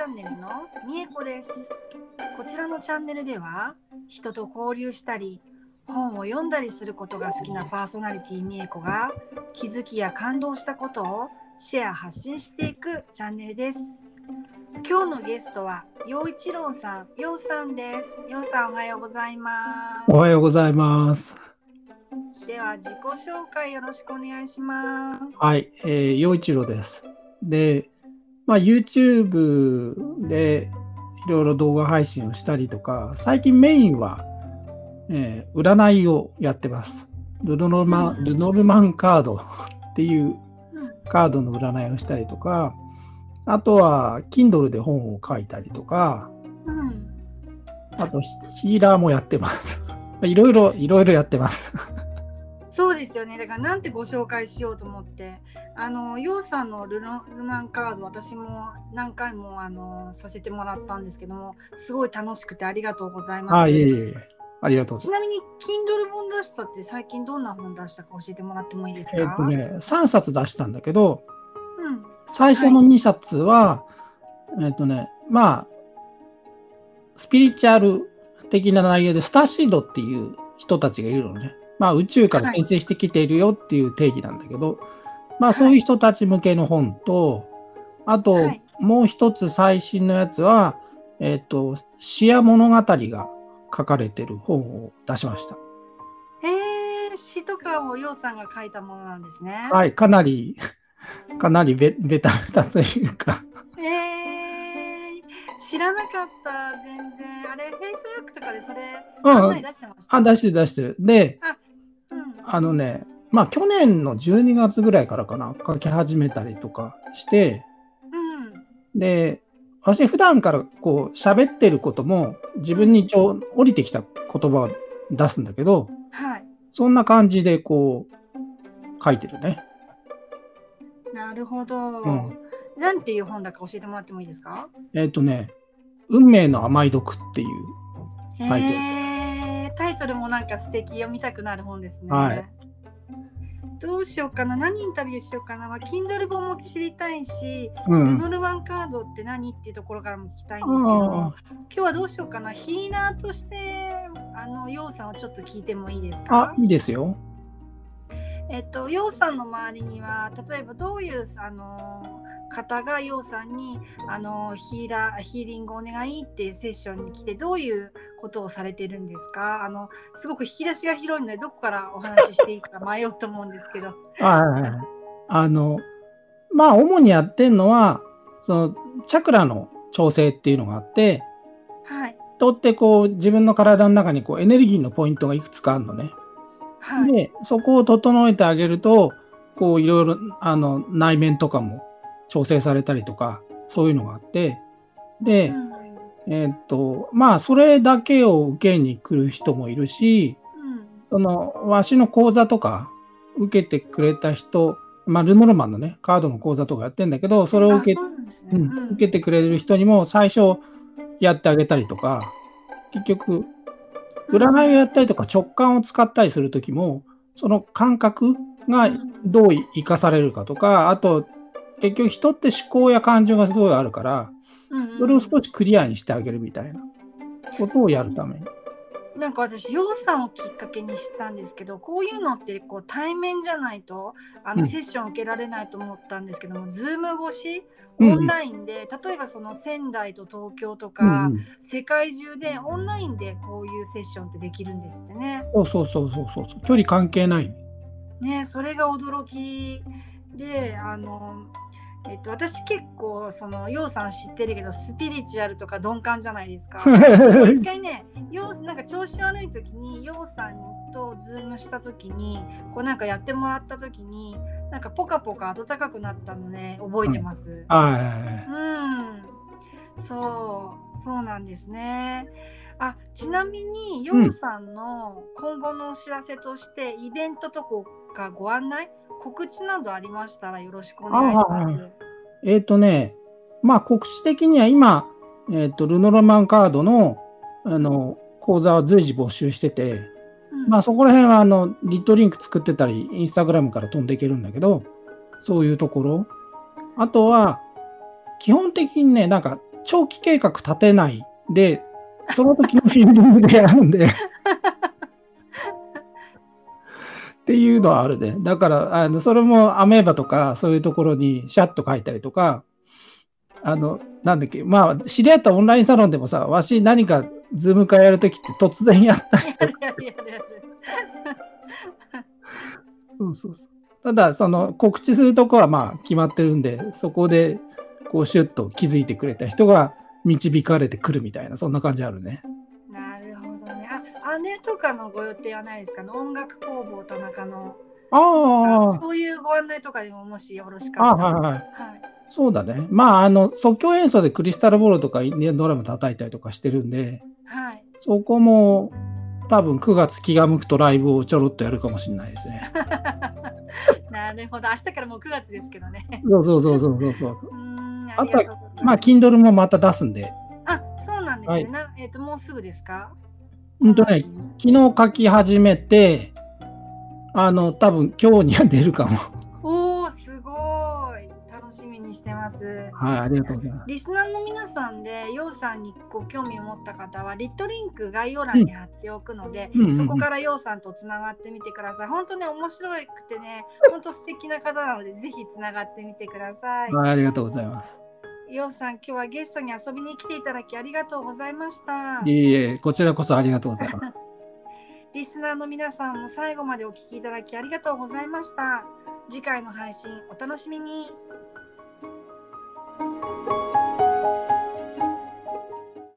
チャンネルのみえこですこちらのチャンネルでは人と交流したり本を読んだりすることが好きなパーソナリティみえこが気づきや感動したことをシェア発信していくチャンネルです今日のゲストは陽一郎さん、陽さんです。陽さんおはようございます。おはようございます。では自己紹介よろしくお願いします。はい、えー、陽一郎です。で、まあ、YouTube でいろいろ動画配信をしたりとか、最近メインは、えー占いをやってます。ルノルマン、ルノルマンカード っていううんカードの占いをしたりとか、あとは Kindle で本を書いたりとか、うん、あとヒーラーもやってます。いろいろ、いろいろやってます。ですよね。だからなんてご紹介しようと思って、あの陽さんのルノルマンカード私も何回もあのさせてもらったんですけども、すごい楽しくてありがとうございます。あ、いえいえ。ありがとうございます。ちなみに Kindle 本出したって最近どんな本出したか教えてもらってもいいですか？えっ、とね、3冊出したんだけど、うん、最初の2冊は、えっ、とね、まあ、スピリチュアル的な内容で、スターシードっていう人たちがいるのね。まあ、宇宙から転生してきているよっていう定義なんだけど、まあ、そういう人たち向けの本と、あと、はいもう一つ最新のやつは、えっ、と、視野物語が書かれてる本を出しました。えー、詩とかを陽さんが書いたものなんですね。はい、かなり、かなりベベタベタというか、えー、知らなかった全然あれ Facebook とかでそれうん出してました。あ、出してる出してる。で、うん、あのね、まあ去年の12月ぐらいからかな、書き始めたりとかして、うん、で、私普段からこう喋ってることも自分に一応降りてきた言葉を出すんだけど、はい。そんな感じでこう書いてるね。なるほど、ん。なんていう本だか教えてもらってもいいですか？えっ、とね、運命の甘い毒っていう、タイトルへータイトルもなんか素敵読みたくなる本ですね。はいどうしようかな何インタビューしようかな、まあ、Kindle 本も知りたいし、うん。ルノルマンカードって何っていうところからも聞きたいんですけど、あ今日はどうしようかなヒーラーとしてあのヨウさんをちょっと聞いてもいいですか？あ、いいですよ。えっとヨウさんの周りには例えばどういうあの方がヨウさんにあのヒーラーヒーリングお願いってセッションに来てどういうことをされてるんですか？あのすごく引き出しが広いのでどこからお話ししていいか迷うと思うんですけど。はいはいはいあの、まあ主にやってるのは、そのチャクラの調整っていうのがあって、はい人ってこう自分の体の中にこうエネルギーのポイントがいくつかあるのね。はいで、そこを整えてあげると、こういろいろあの内面とかも調整されたりとか、そういうのがあって、で、うん。えーっと、まあそれだけを受けに来る人もいるし、うん。そのわしの講座とか受けてくれた人、まあルノルマンのね、カードの講座とかやってんだけど、それを受けうね。うんうん。受けてくれる人にも最初やってあげたりとか、結局、占いをやったりとか直感を使ったりするときも、その感覚がどう生かされるかとか、あと、結局人って思考や感情がすごいあるから、うんうんそれを少しクリアにしてあげるみたいなことをやるために。なんか私、ヨウさんをきっかけに知ったんですけど、こういうのってこう対面じゃないとあのうんセッション受けられないと思ったんですけども、ズーム越し、うんオンラインで、例えばその仙台と東京とうんか、うん世界中でオンラインでこういうセッションってできるんですってね。そうそうそうそうそう。距離関係ない。ねそれが驚きで、あの、えっと、私結構そのヨウさん知ってるけどスピリチュアルとか鈍感じゃないですか。一回ね、ヨウなんか調子悪い時に、ヨウさんとズームした時に、こうなんかやってもらった時に、なんかポカポカ暖かくなったのね、覚えてます。はい。うん、そう、そうなんですね。あ、ちなみに、ヨウさんの今後のお知らせとして、イベントとかご案内、告知などありましたらよろしくお願いしあはいます。えっ、とね、まあ告知的には今、えっ、と、ルノルマンカードの、あの、講座は随時募集してて、うんまあそこら辺はあの、リットリンク作ってたり、インスタグラムから飛んでいけるんだけど、そういうところ。あとは、基本的にね、なんか長期計画立てないで、その時のフィーリングでやるんで。っていうのはあるね。だから、あのそれもアメーバとかそういうところにシャッと書いたりとか、あの、なんだっけ、まあ、知り合ったオンラインサロンでもさ、わし何かズーム会やるときって突然やったりやるやるやるやる。そうそうそう。ただ、その告知するとこはまあ決まってるんで、そこでこうシュッと気づいてくれた人が導かれてくるみたいな、そんな感じあるね。姉とかのご予定はないですか？ね。音楽工房田中の。ああ、そういうご案内とかでももしよろしかあったら。はいはい。はい。そうだね。まあ、あの、即興演奏でクリスタルボールとかインディアンドラム叩いたりとかしてるんで、はい。そこも多分9月気が向くとライブをちょろっとやるかもしれないですね。なるほど。明日からもう9月ですけどね。そうそうそうそうそう。あとはますまあ、Kindle もまた出すんで。あ、そうなんですね。はいなえっ、と、もうすぐですか？うんとね、昨日書き始めて、あの、多分今日には出るかも。おお、すごい。楽しみにしてます。はい、ありがとうございます。リスナーの皆さんで、ようさんにご興味を持った方は、リットリンク概要欄に貼っておくので、うんそこからようさんとつながってみてください。本当ね、面白くてね、本当素敵な方なので、ぜひつながってみてください。はい、ありがとうございます。ようさん、今日はゲストに遊びに来ていただきありがとうございました。いえいえ、こちらこそありがとうございます。リスナーの皆さんも最後までお聞きいただきありがとうございました。次回の配信お楽しみに。